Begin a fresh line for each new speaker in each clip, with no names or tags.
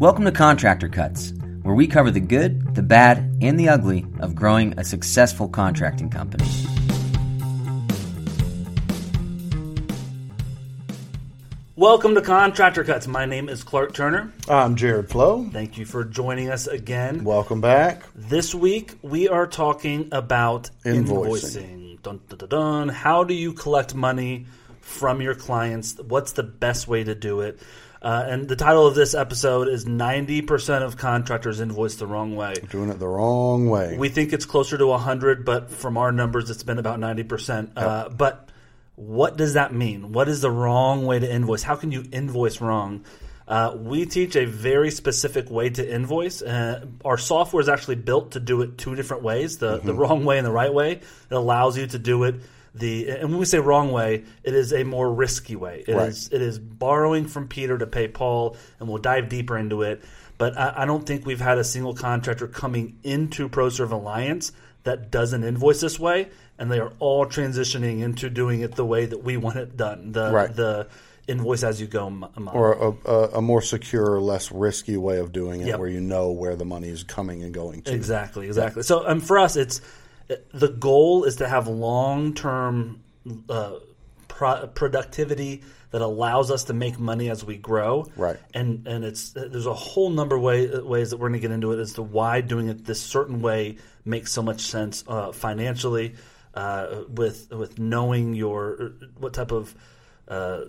Welcome to Contractor Cuts, where we cover the good, the bad, and the ugly of growing a successful contracting company.
Welcome to Contractor Cuts. My name is Clark Turner.
I'm Jared Flo.
Thank you for joining us again.
Welcome back.
This week we are talking about
Invoicing.
invoicing. Dun, dun, dun, dun. How do you collect money from your clients? What's the best way to do it? Uh, and the title of this episode is 90% of contractors invoice the wrong way.
Doing it the wrong way.
We think it's closer to 100, but from our numbers, it's been about 90%. Uh, but what does that mean? What is the wrong way to invoice? How can you invoice wrong? Uh, we teach a very specific way to invoice. Uh, our software is actually built to do it two different ways the, the wrong way and the right way. It allows you to do it the and when we say wrong way, it is a more risky way. It is
Right.
it is borrowing from Peter to pay Paul, and we'll dive deeper into it. But I, I don't think we've had a single contractor coming into ProServe Alliance that doesn't invoice this way, and they are all transitioning into doing it the way that we want it done. The
Right.
the invoice as you go model.
or a, a, a more secure, less risky way of doing it,
Yep.
where you know where the money is coming and going to.
Exactly, exactly. So, um, for us, it's the goal is to have long term uh, pro- productivity that allows us to make money as we grow.
Right.
And and it's there's a whole number of way, ways that we're going to get into it as to why doing it this certain way makes so much sense uh, financially, uh, with with knowing your what type of uh,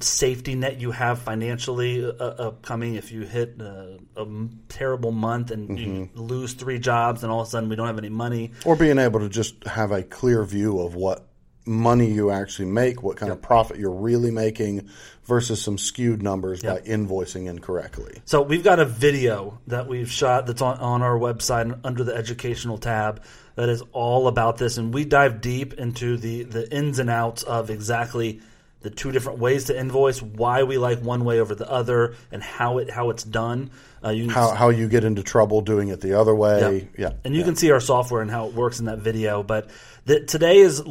safety net you have financially uh, upcoming if you hit uh, a terrible month and you lose three jobs and all of a sudden we don't have any money.
Or being able to just have a clear view of what money you actually make, what kind of profit you're really making, versus some skewed numbers by invoicing incorrectly.
so we've got a video that we've shot that's on, on our website under the educational tab that is all about this. And we dive deep into the the ins and outs of exactly the two different ways to invoice why we like one way over the other and how it how it's done uh, you
How, how you get into trouble doing it the other way. Yeah.
And you can see our software and how it works in that video. But the, today is uh,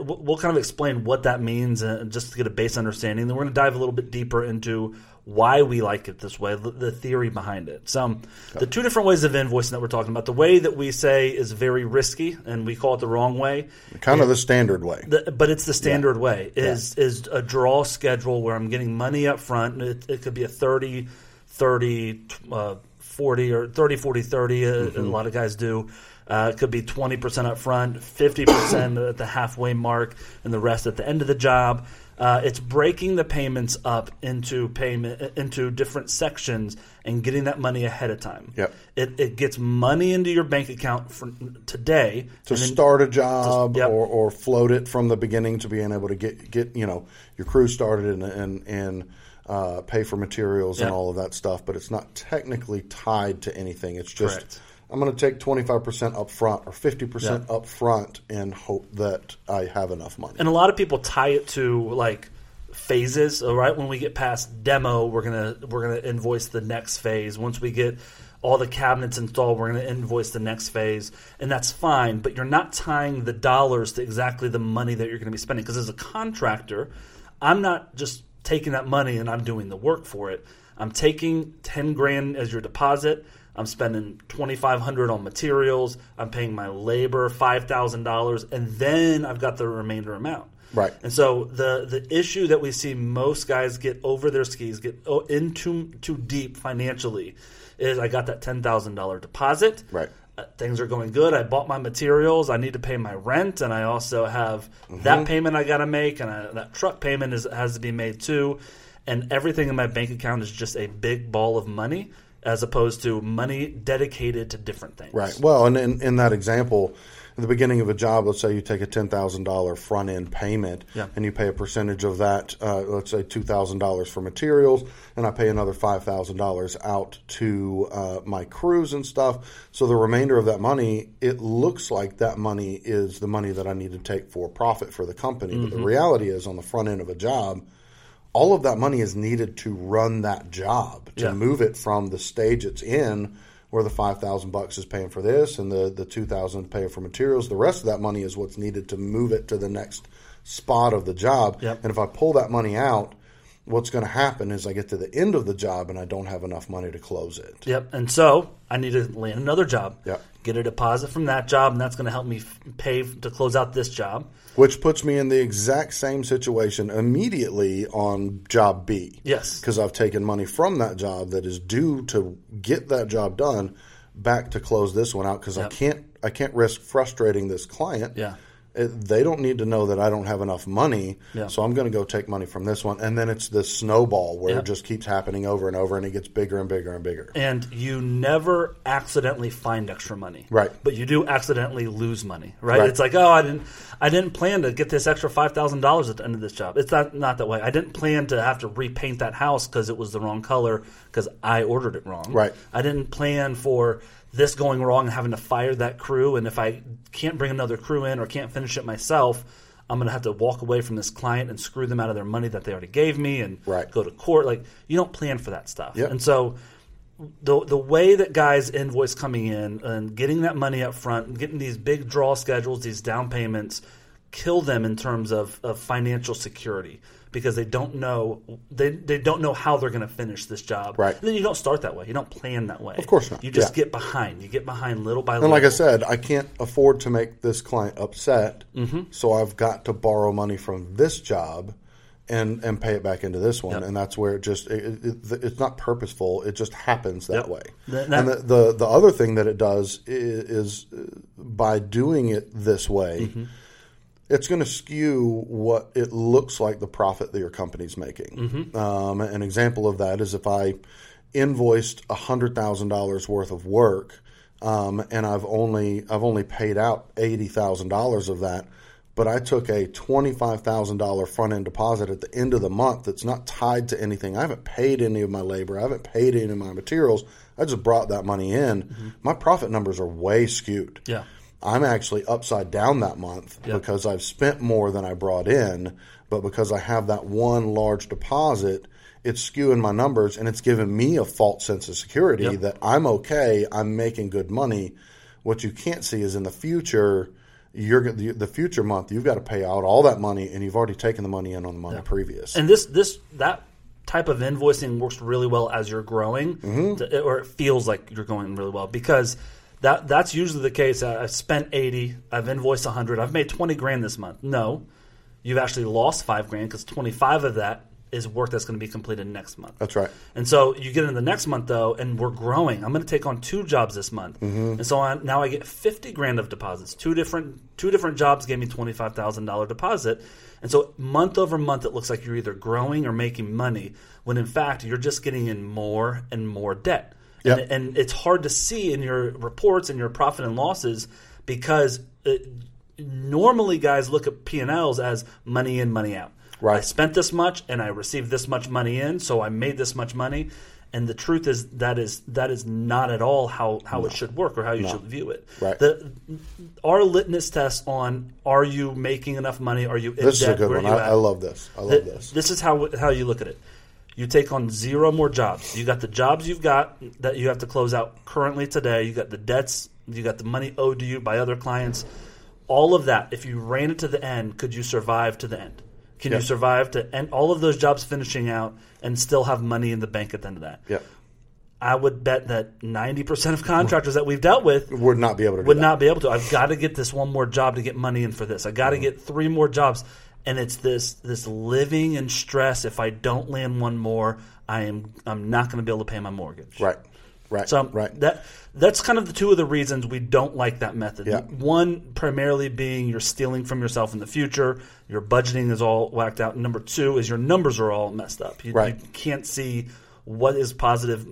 we'll we'll kind of explain what that means uh, just to get a base understanding. Then we're going to dive a little bit deeper into why we like it this way, the, the theory behind it. So, the two different ways of invoicing that we're talking about. The way that we say is very risky, and we call it the wrong way.
Kind of the standard way.
The, but it's the standard way is is a draw schedule where I'm getting money up front. It, it could be a 30, 30, uh, 40 or 30, 40, 30. Uh, A lot of guys do. Uh, it could be 20% up front, 50% at the halfway mark, and the rest at the end of the job. Uh, it's breaking the payments up into payment into different sections and getting that money ahead of time.
Yep.
It, it gets money into your bank account for today
to start a job
yep.
or, or float it from the beginning to being able to get get you know your crew started and and, and uh, pay for materials and all of that stuff, but it's not technically tied to anything. It's just
Correct.
I'm going to take 25% up front or 50% up front and hope that I have enough money.
and a lot of people tie it to like phases. All right, when we get past demo, we're gonna we're gonna invoice the next phase. Once we get all the cabinets installed, we're gonna invoice the next phase, and that's fine. But you're not tying the dollars to exactly the money that you're gonna be spending. Because as a contractor, I'm not just taking that money and I'm doing the work for it. I'm taking ten grand as your deposit. I'm spending twenty five hundred on materials. I'm paying my labor five thousand dollars, and then I've got the remainder amount.
Right.
And so the the issue that we see most guys get over their skis, get o- in too too deep financially, is I got that ten thousand dollar deposit.
Right.
Uh, things are going good. I bought my materials. I need to pay my rent, and I also have
Mm-hmm.
that payment I got to make, and I, that truck payment is, has to be made too. And everything in my bank account is just a big ball of money, as opposed to money dedicated to different things.
Right. Well, and in, in that example, at the beginning of a job, let's say you take a ten thousand dollar front end payment,
Yeah.
and you pay a percentage of that. Uh, let's say two thousand dollars for materials, and I pay another five thousand dollars out to uh, my crews and stuff. So the remainder of that money, it looks like that money is the money that I need to take for profit for the company. But the reality is, on the front end of a job. All of that money is needed to run that job to
Yeah.
move it from the stage it's in where the five thousand bucks is paying for this and the the two thousand paying for materials. The rest of that money is what's needed to move it to the next spot of the job.
Yep.
And if I pull that money out, what's going to happen is I get to the end of the job and I don't have enough money to close it.
Yep. And so I need to land another job.
Yep.
Get a deposit from that job, and that's going to help me f- pay to close out this job.
Which puts me in the exact same situation immediately on job B.
Yes.
Because I've taken money from that job that is due to get that job done back to close this one out because I can't I can't risk frustrating this client.
Yeah.
They don't need to know that I don't have enough money,
Yeah.
so I'm going to go take money from this one, and then it's this snowball where
Yeah.
it just keeps happening over and over, and it gets bigger and bigger and bigger.
And you never accidentally find extra money,
Right.
But you do accidentally lose money, right?
Right.
It's like, oh, I didn't, I didn't plan to get this extra five thousand dollars at the end of this job. It's not not that way. I didn't plan to have to repaint that house because it was the wrong color because I ordered it wrong.
Right.
I didn't plan for this going wrong and having to fire that crew. And if I can't bring another crew in or can't finish it myself, I'm going to have to walk away from this client and screw them out of their money that they already gave me and
Right.
go to court. Like you don't plan for that stuff.
Yep.
And so the the way that guys invoice coming in and getting that money up front and getting these big draw schedules, these down payments, kill them in terms of, of financial security because they don't know they, they don't know how they're going to finish this job.
Right.
And then you don't start that way. You don't plan that way.
Of course not.
You just
Yeah.
get behind. You get behind little by
And
little.
And like I said, I can't afford to make this client upset,
Mm-hmm.
so I've got to borrow money from this job and and pay it back into this one,
Yep.
and that's where it just it, it, it's not purposeful; it just happens that
Yep.
way.
Th- that-
and the, the the other thing that it does is, is uh, by doing it this way.
Mm-hmm.
It's going to skew what it looks like the profit that your company's making.
Mm-hmm.
Um, an example of that is if I invoiced hundred thousand dollars worth of work, um, and I've only I've only paid out eighty thousand dollars of that, but I took a twenty five thousand dollar front end deposit at the end of the month that's not tied to anything. I haven't paid any of my labor. I haven't paid any of my materials. I just brought that money in. My profit numbers are way skewed.
Yeah.
I'm actually upside down that month
Yeah.
because I've spent more than I brought in, but because I have that one large deposit, it's skewing my numbers and it's giving me a false sense of security
Yep.
that I'm okay, I'm making good money. What you can't see is in the future, you're the, the future month you've got to pay out all that money and you've already taken the money in on the month previous.
And this this that type of invoicing works really well as you're growing,
Mm-hmm.
to- or it feels like you're going really well because that that's usually the case. I- I've spent eighty, I've invoiced hundred, I've made twenty grand this month. No, you've actually lost five grand because twenty five of that is work that's going to be completed next month.
That's right.
And so you get in the next month though, and we're growing. I'm going to take on two jobs this month, mm-hmm. and so on, now I get fifty grand of deposits. Two different two different jobs gave me twenty five thousand dollar deposit, and so month over month it looks like you're either growing or making money, when in fact you're just getting in more and more debt.
Yep.
And, and it's hard to see in your reports and your profit and losses because it, normally guys look at P and Ls as money in, money out.
Right.
I spent this much and I received this much money in, so I made this much money. And the truth is that is that is not at all how, how it should work or how you should view it.
Right.
The our litmus test on are you making enough money? Are you in
This is a good
Where
one. I. I love this. I love
Th-
this.
This is how how you look at it. You take on zero more jobs. You got the jobs you've got that you have to close out currently today. You got the debts. You got the money owed to you by other clients. All of that. If you ran it to the end, could you survive to the end? Can you survive to end all of those jobs finishing out and still have money in the bank at the end of that?
Yep.
I would bet that ninety percent of contractors that we've dealt with
Would not be able to do
would
that.
not be able to. I've got to get this one more job to get money in for this. I got to mm-hmm. get three more jobs, and it's this this living in stress. If I don't land one more, I am I'm not going to be able to pay my mortgage.
Right. Right.
So
right.
that that's kind of the two of the reasons we don't like that method.
Yeah.
One primarily being you're stealing from yourself in the future. Your budgeting is all whacked out. Number two is your numbers are all messed up. You,
Right.
you can't see what is positive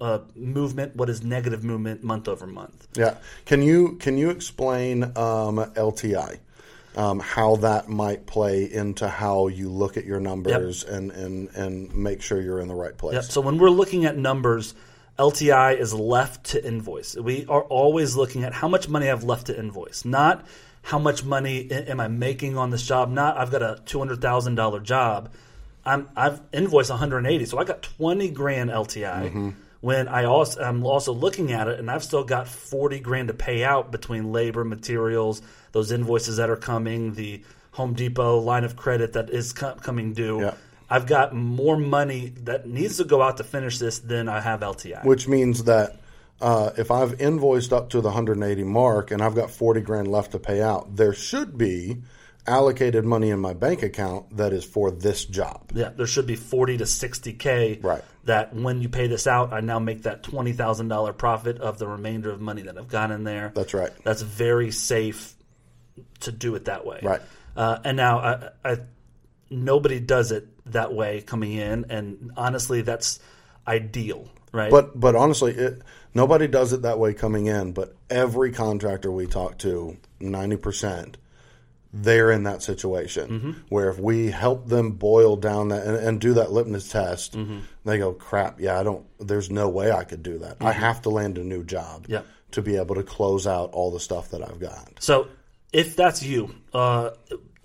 uh, movement, what is negative movement month over month.
Yeah. Can you can you explain um, LTI? Um, how that might play into how you look at your numbers and, and, and make sure you're in the right place.
Yep. So when we're looking at numbers, LTI is left to invoice. We are always looking at how much money I've left to invoice, not how much money am I making on this job. Not I've got a two hundred thousand dollar job. I'm I've invoiced 180, so I got 20 grand LTI. When I also I'm also looking at it, and I've still got 40 grand to pay out between labor, materials, those invoices that are coming, the Home Depot line of credit that is co- coming due.
Yeah.
I've got more money that needs to go out to finish this than I have LTI.
which means that uh, if I've invoiced up to the 180 mark and I've got 40 grand left to pay out, there should be allocated money in my bank account that is for this job.
Yeah, there should be forty to sixty k.
Right.
That when you pay this out, I now make that twenty thousand dollar profit of the remainder of money that I've got in there.
That's right.
That's very safe to do it that way.
Right.
Uh, and now I, I, nobody does it that way coming in, and honestly, that's ideal, right?
But but honestly, it, nobody does it that way coming in. But every contractor we talk to, 90 percent, they're in that situation
Mm-hmm.
where if we help them boil down that and, and do that litmus test, they go, "Crap, yeah, I don't. There's no way I could do that. I have to land a new job
Mm-hmm. Yep.
to be able to close out all the stuff that I've got."
So if that's you, uh,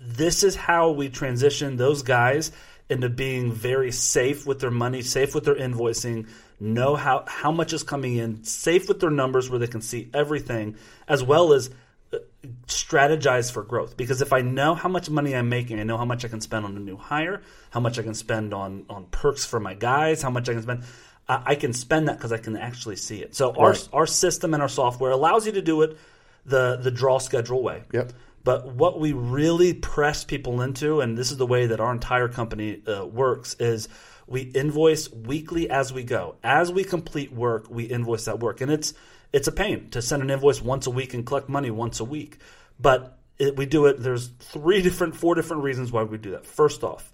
this is how we transition those guys into being very safe with their money, safe with their invoicing, know how, how much is coming in, safe with their numbers where they can see everything, as well as strategize for growth. Because if I know how much money I'm making, I know how much I can spend on a new hire, how much I can spend on, on perks for my guys, how much I can spend. I I can spend that because I can actually see it. So our
Right.
our system and our software allows you to do it the the draw schedule way.
Yep.
But what we really press people into, and this is the way that our entire company uh, works, is we invoice weekly as we go. As we complete work, we invoice that work, and it's it's a pain to send an invoice once a week and collect money once a week. But it, we do it. There's three different, four different reasons why we do that. First off,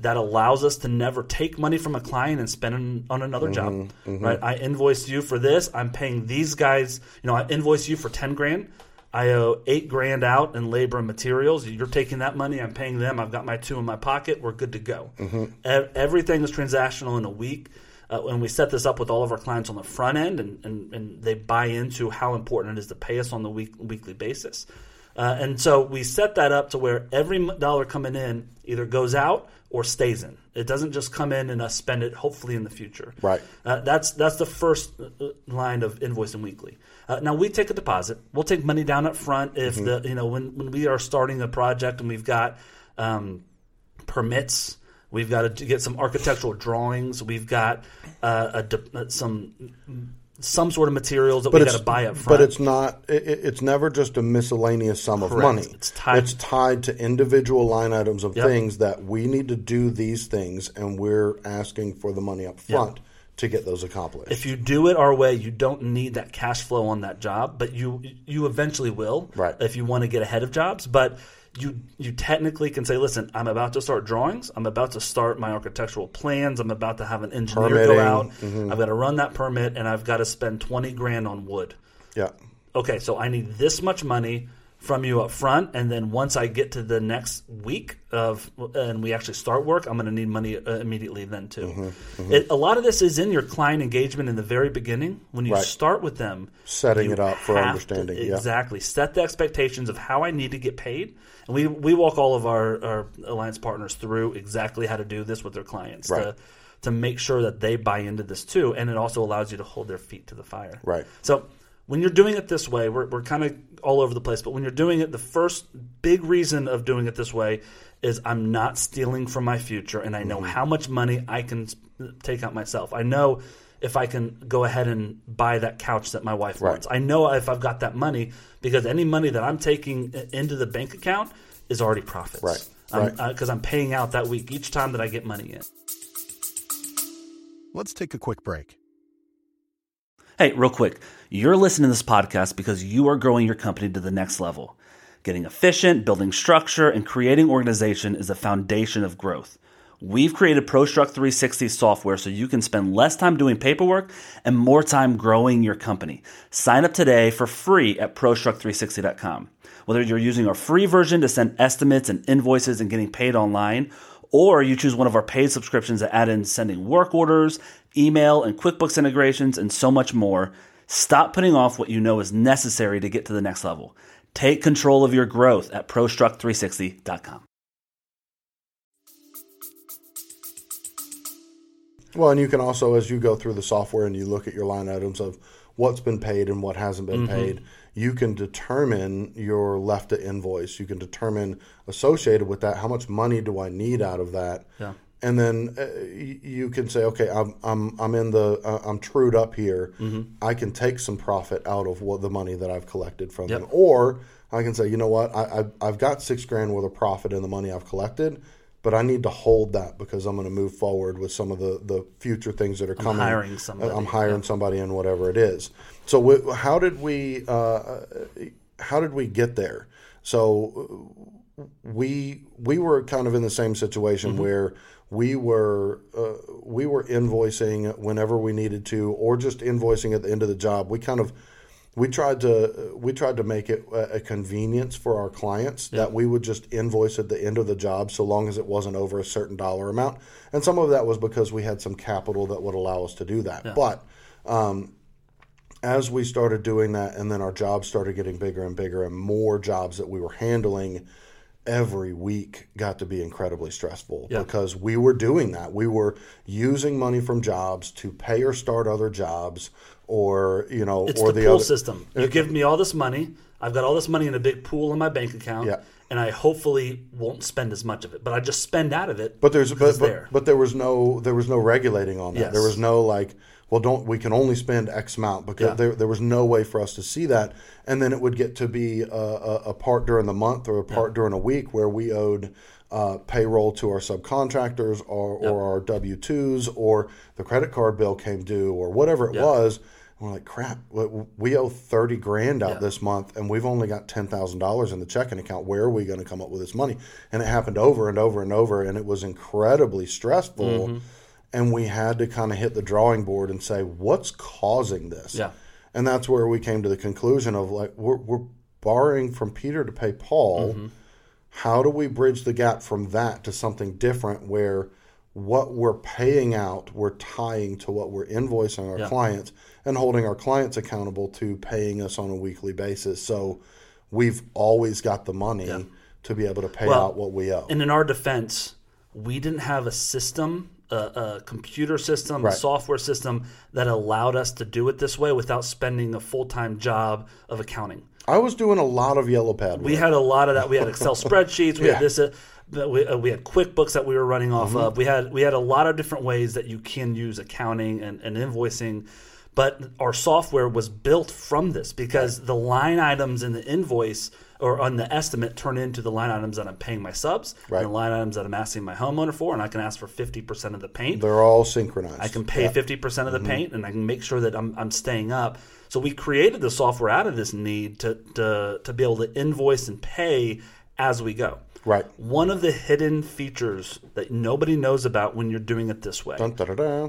that allows us to never take money from a client and spend it on another mm-hmm, job. Mm-hmm. Right? I invoice you for this. I'm paying these guys. You know, I invoice you for ten grand. I owe eight grand out in labor and materials. You're taking that money. I'm paying them. I've got my two in my pocket. We're good to go. Mm-hmm. E- everything is transactional in a week. Uh, and we set this up with all of our clients on the front end, and, and, and they buy into how important it is to pay us on the week, weekly basis. Uh, and so we set that up to where every dollar coming in either goes out or stays in. It doesn't just come in and us spend it, hopefully in the future.
Right.
Uh, that's that's the first uh, line of invoicing weekly. Uh, now we take a deposit. We'll take money down up front if the you know when when we are starting a project and we've got um, permits. We've got to get some architectural drawings. We've got uh, a uh, some some sort of materials that we got to buy up front.
But it's not. It, it- it's never just a miscellaneous sum of money.
It's tied-
It's tied to individual line items of
Yep.
things that we need to do these things, and we're asking for the money up front to get those accomplished.
if you do it our way, you don't need that cash flow on that job, but you you eventually will,
Right.
If you want to get ahead of jobs, but you you technically can say, listen, I'm about to start drawings. I'm about to start my architectural plans. I'm about to have an engineer
Permitting. Mm-hmm.
go out. I've got to run that permit, and I've got to spend twenty grand on wood.
yeah.
Okay, so I need this much money from you up front, and then once I get to the next week of and we actually start work, I'm going to need money uh, immediately then too.
Mm-hmm,
It, a lot of this is in your client engagement in the very beginning when you
Right.
start with them,
Setting it up for
to-
understanding, yeah.
Exactly, set the expectations of how I need to get paid, and we we walk all of our, our alliance partners through exactly how to do this with their clients.
Right.
To, to make sure that they buy into this too, and it also allows you to hold their feet to the fire.
Right.
So when you're doing it this way, we're, we're kind of all over the place, but when you're doing it, the first big reason of doing it this way is I'm not stealing from my future and I know
Mm-hmm.
how much money I can take out myself. I know if I can go ahead and buy that couch that my wife
Right.
wants. I know if I've got that money because any money that I'm taking into the bank account is already profits.
Right.
Because
Right.
I'm paying out that week each time that I get money in.
Let's take a quick break.
Hey, real quick. You're listening to this podcast because you are growing your company to the next level. Getting efficient, building structure, and creating organization is the foundation of growth. We've created ProStruct 360 software so you can spend less time doing paperwork and more time growing your company. Sign up today for free at ProStruct360.com. Whether you're using our free version to send estimates and invoices and getting paid online, or you choose one of our paid subscriptions that add in sending work orders, email, and QuickBooks integrations, and so much more. Stop putting off what you know is necessary to get to the next level. Take control of your growth at ProStruct360.com.
Well, and you can also, as you go through the software and you look at your line items of what's been paid and what hasn't been
Mm-hmm.
paid, you can determine your left to invoice. You can determine associated with that how much money do I need out of that,
Yeah.
and then uh, you can say, okay, I'm I'm I'm in the uh, I'm trued up here.
Mm-hmm.
I can take some profit out of what the money that I've collected from
Yep.
them, or I can say, you know what, I, I I've got six grand worth of profit in the money I've collected. But I need to hold that because I'm going to move forward with some of the, the future things that are coming.
I'm hiring somebody.
I'm hiring somebody in whatever it is. So we, how did we uh, how did we get there? So uh, we we were kind of in the same situation where we were uh, we were invoicing whenever we needed to, or just invoicing at the end of the job. We kind of we tried to we tried to make it a, convenience for our clients that we would just invoice at the end of the job so long as it wasn't over a certain dollar amount. And some of that was because we had some capital that would allow us to do that. But um, as we started doing that, and then our jobs started getting bigger and bigger, and more jobs that we were handling every week got to be incredibly stressful
Yeah.
because we were doing that. We were using money from jobs to pay or start other jobs, or you know,
It's
or
the,
the,
pool
other
system. You give me all this money. I've got all this money in a big pool in my bank account,
Yeah.
and I hopefully won't spend as much of it. But I just spend out of it.
But there's
because
but,
there.
but but there was no there was no regulating on that.
Yes.
There was no like well don't we can only spend X amount because
Yeah.
there there was no way for us to see that. And then it would get to be a, a, a part during the month or a part during a week where we owed uh, payroll to our subcontractors or, or our W twos or the credit card bill came due or whatever it
Yeah.
was. And we're like, crap, we- we owe thirty grand out
Yeah.
this month, and we've only got ten thousand dollars in the checking account. Where are we going to come up with this money? And it happened over and over and over, and it was incredibly stressful.
Mm-hmm.
And we had to kind of hit the drawing board and say, what's causing this?
Yeah.
And that's where we came to the conclusion of like, we're, we're borrowing from Peter to pay Paul.
Mm-hmm.
How do we bridge the gap from that to something different where what we're paying out, we're tying to what we're invoicing our
Yeah.
clients and holding our clients accountable to paying us on a weekly basis. So we've always got the money
Yeah.
to be able to pay
Well,
out what we owe.
And in our defense, we didn't have a system, a, a computer system,
Right.
a software system that allowed us to do it this way without spending a full time job of accounting.
I was doing a lot of yellow pad.
We had a lot of that. We had Excel spreadsheets. We
Yeah.
had this. Uh, we, uh, we had QuickBooks that we were running off of. We had we had a lot of different ways that you can use accounting and, and invoicing. But our software was built from this because the line items in the invoice or on the estimate turn into the line items that I'm paying my subs
Right.
and the line items that I'm asking my homeowner for, and I can ask for 50% of the paint.
They're all synchronized.
I can pay fifty percent of the mm-hmm. paint, and I can make sure that I'm, I'm staying up. So we created the software out of this need to, to to be able to invoice and pay as we go.
Right.
One of the hidden features that nobody knows about when you're doing it this way,
Dun, da, da, da.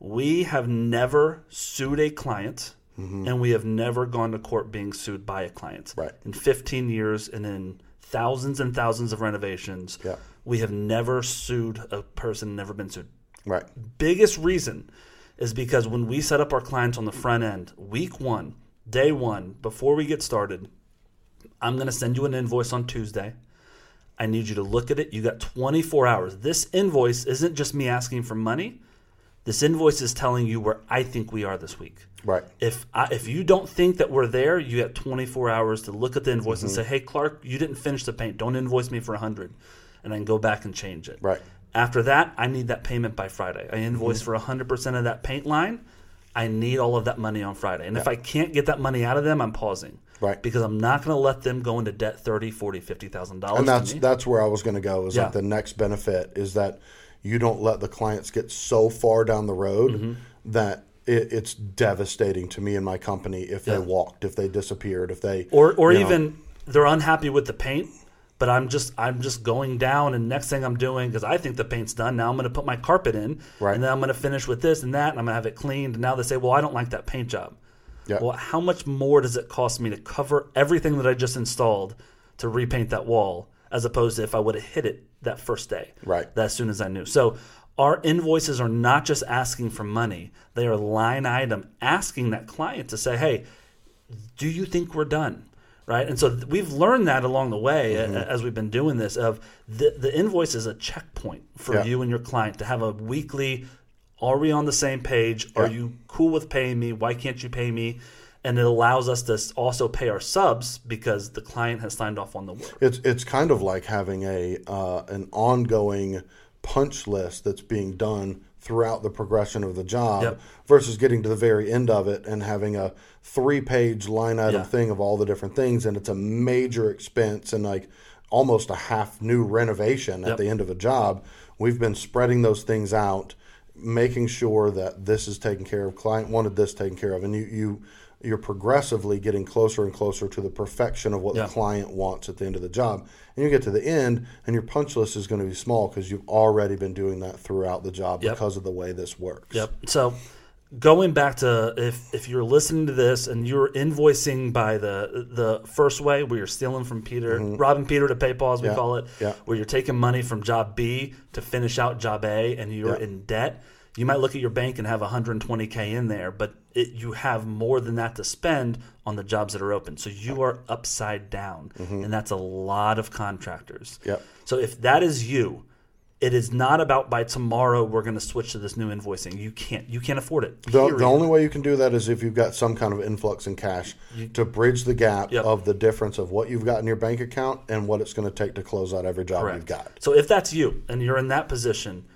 we have never sued a client, Mm-hmm. and we have never gone to court being sued by a client.
Right.
In 15 years, and in thousands and thousands of renovations,
Yeah.
we have never sued a person, never been sued
Right.
biggest reason is because when we set up our clients on the front end, week one, day one, before we get started, I'm going to send you an invoice on Tuesday. I need you to look at it. You got 24 hours. This invoice isn't just me asking for money. This invoice is telling you where I think we are this week.
Right.
If I, if you don't think that we're there, you got 24 hours to look at the invoice
Mm-hmm.
and say, "Hey, Clark, you didn't finish the paint. Don't invoice me for 100." And I can go back and change it.
Right.
After that, I need that payment by Friday. I invoice
Mm-hmm.
for 100% of that paint line. I need all of that money on Friday. And if I can't get that money out of them, I'm pausing.
Right.
Because I'm not going to let them go into debt 30, 40, 50,000 dollars.
and that's that's where I was going to go. Is
Yeah.
like the next benefit is that you don't let the clients get so far down the road
Mm-hmm.
that it, it's devastating to me and my company if
Yeah.
they walked, if they disappeared, if they
or or
you know,
even they're unhappy with the paint but i'm just i'm just going down and next thing i'm doing because i think the paint's done now i'm going to put my carpet in
Right.
and then i'm going to finish with this and that and i'm going to have it cleaned and now they say well i don't like that paint job
Yeah.
well how much more does it cost me to cover everything that i just installed to repaint that wall as opposed to if i would have hit it that first day.
Right.
that as soon as i knew. So our invoices are not just asking for money. They are line item asking that client to say hey do you think we're done? Right? And so th- we've learned that along the way
Mm-hmm.
a- as we've been doing this of the, the invoice is a checkpoint for
Yeah.
you and your client to have a weekly are we on the same page? Are you cool with paying me? Why can't you pay me and it allows us to also pay our subs because the client has signed off on the work
it's it's kind of like having a uh, an ongoing punch list that's being done throughout the progression of the job
Yep.
versus getting to the very end of it and having a three page line item
Yeah.
thing of all the different things and it's a major expense and like almost a half new renovation at
Yep.
the end of a job we've been spreading those things out making sure that this is taken care of client wanted this taken care of and you, you you're progressively getting closer and closer to the perfection of what
Yeah.
the client wants at the end of the job and you get to the end and your punch list is going to be small because you've already been doing that throughout the job
Yep.
because of the way this works
Yep. So going back to if if you're listening to this and you're invoicing by the the first way where you're stealing from Peter, robbing Peter to pay Paul as we
Mm-hmm. Yeah.
call it,
Yeah.
where you're taking money from job B to finish out job A and you're in debt, you might look at your bank and have 120k in there, but it, you have more than that to spend on the jobs that are open. So you are upside down, and that's a lot of contractors.
Mm-hmm. Yep.
So if that is you, it is not about by tomorrow we're going to switch to this new invoicing. You can't. You can't afford it.
The, the only way you can do that is if you've got some kind of influx in cash to bridge the gap
Yep.
of the difference of what you've got in your bank account and what it's going to take to close out every job
Correct.
you've got.
So if that's you and you're in that position,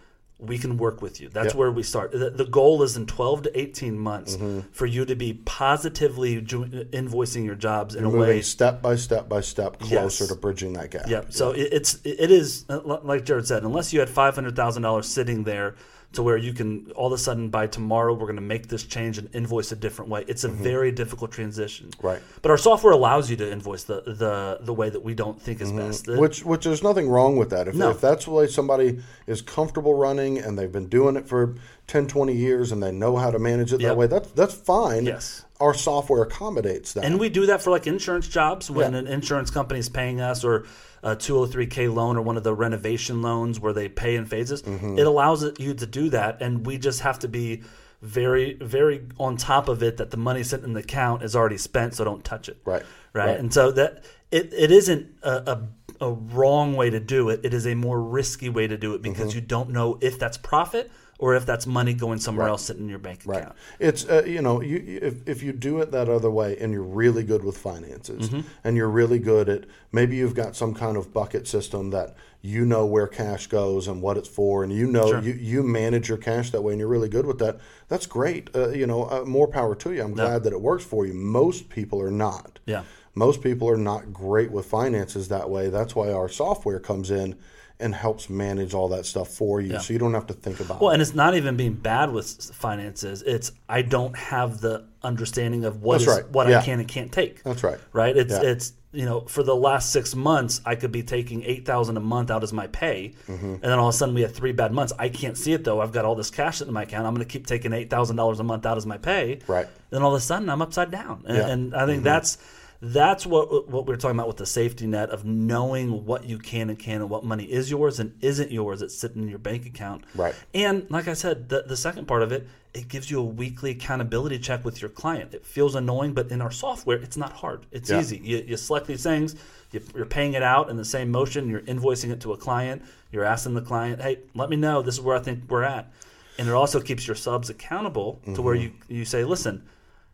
we can work with you. That's
Yep.
where we start. The, the goal is in 12 to 18 months
Mm-hmm.
for you to be positively ju- invoicing your jobs in a way.
step by step by step closer
Yes.
to bridging that gap.
Yeah. So it, it's it is uh, like Jared said, unless you had five hundred thousand dollars sitting there to where you can all of a sudden by tomorrow we're going to make this change and invoice a different way. It's a very difficult transition.
Mm-hmm. Right.
But our software allows you to invoice the the the way that we don't think is best.
Mm-hmm. Which, which there's nothing wrong with that. If,
No.
if that's the way somebody is comfortable running and they've been doing it for 10, 20 years and they know how to manage it
Yep.
that way, that's, that's fine.
Yes.
Our software accommodates that.
And we do that for like insurance jobs when
Yeah.
an insurance company is paying us or a 203k loan or one of the renovation loans where they pay in phases.
Mm-hmm.
It allows you to do that, and we just have to be very, very on top of it that the money sent in the account is already spent, so don't touch it.
Right.
Right.
Right.
And so that it, it isn't a, a a wrong way to do it. It is a more risky way to do it
Mm-hmm.
because you don't know if that's profit or if that's money going somewhere else sitting in your bank account. Right.
It's uh, you know you you- if if you do it that other way and you're really good with finances
Mm-hmm.
and you're really good at maybe you've got some kind of bucket system that you know where cash goes and what it's for and you know
Sure.
you, you manage your cash that way and you're really good with that. That's great. Uh, you know uh, more power to you. I'm glad that it works for you. Most people are not.
Yeah.
Most people are not great with finances that way. That's why our software comes in and helps manage all that stuff for you, so you don't have to think about it.
Well,
it.
and it's not even being bad with finances. It's I don't have the understanding of what is-
right.
what I can and can't take.
That's right.
Right. It's
Yeah.
it's you know for the last six months I could be taking eight thousand a month out as my pay,
Mm-hmm.
and then all of a sudden we have three bad months. I can't see it though. I've got all this cash in my account. I'm going to keep taking eight thousand dollars a month out as my pay.
Right.
Then all of a sudden I'm upside down, and,
Yeah. Mm-hmm.
and I think that's. That's what what we are talking about with the safety net of knowing what you can and can and what money is yours and isn't yours that's sitting in your bank account.
Right.
And like I said, the, the second part of it, it gives you a weekly accountability check with your client. It feels annoying, but in our software, it's not hard. It's
Yeah.
easy. You, you select these things, you, you're paying it out in the same motion, you're invoicing it to a client, you're asking the client, hey, let me know, this is where I think we're at. And it also keeps your subs accountable to where mm-hmm. you, you say, listen,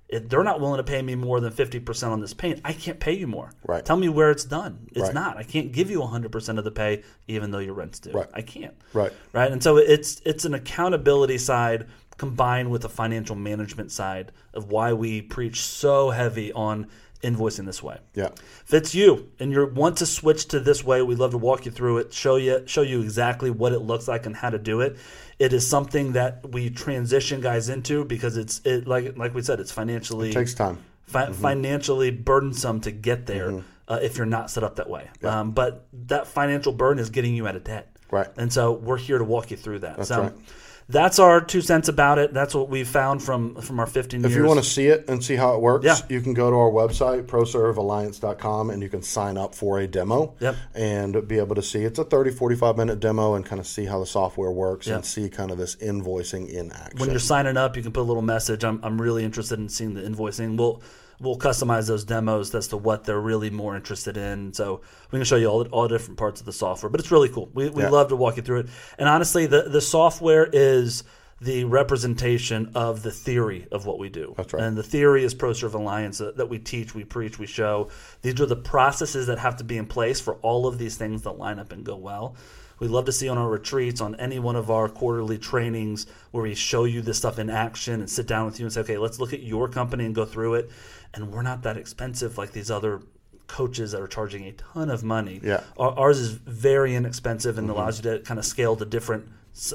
if they're not willing to pay me more than 50% on this paint, I can't pay you more.
Right.
Tell me where it's done. It's
Right.
not. I can't give you 100% of the pay even though your rent's due.
Right.
I can't
Right.
right? And so it's it's an accountability side combined with a financial management side of why we preach so heavy on invoicing this way.
Yeah.
If it's you and you want to switch to this way, we'd love to walk you through it, show you show you exactly what it looks like and how to do it. It is something that we transition guys into because it's it like like we said, it's financially
Takes time.
fi- financially burdensome to get there uh, if you're not set up that way. Um, but that financial burden is getting you out of debt.
Right.
And so we're here to walk you through that. so
right.
That's our two cents about it. That's what we've found from from our 15
If
years.
you want to see it and see how it works,
Yeah.
you can go to our website, proservealliance.com, and you can sign up for a demo
Yep.
and be able to see. It's a 30, 45 minute demo and kind of see how the software works
Yep.
and see kind of this invoicing in action.
when you're signing up, you can put a little message. I'm, I'm really interested in seeing the invoicing. We'll we'll customize those demos as to what they're really more interested in. So we can show you all the, all different parts of the software. But it's really cool. We, we
Yeah.
love to walk you through it. And honestly, the the software is the representation of the theory of what we do.
That's right.
And the theory is ProServe Alliance that, that we teach, we preach, we show. These are the processes that have to be in place for all of these things that line up and go well. We love to see on our retreats, on any one of our quarterly trainings where we show you this stuff in action and sit down with you and say, okay, let's look at your company and go through it. And we're not that expensive like these other coaches that are charging a ton of money.
Yeah.
Ours is very inexpensive and mm-hmm. allows you to kind of scale to different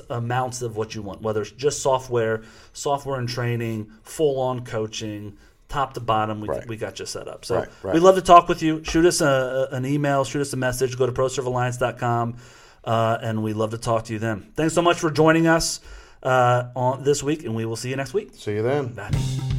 amounts of what you want, whether it's just software, software and training, full on coaching, top to bottom. We,
Right.
we got you set up. So
Right, right.
we'd love to talk with you. Shoot us a, an email, shoot us a message, go to proservealliance.com, uh, and we'd love to talk to you then. Thanks so much for joining us uh, on this week, and we will see you next week.
See you then.
Bye.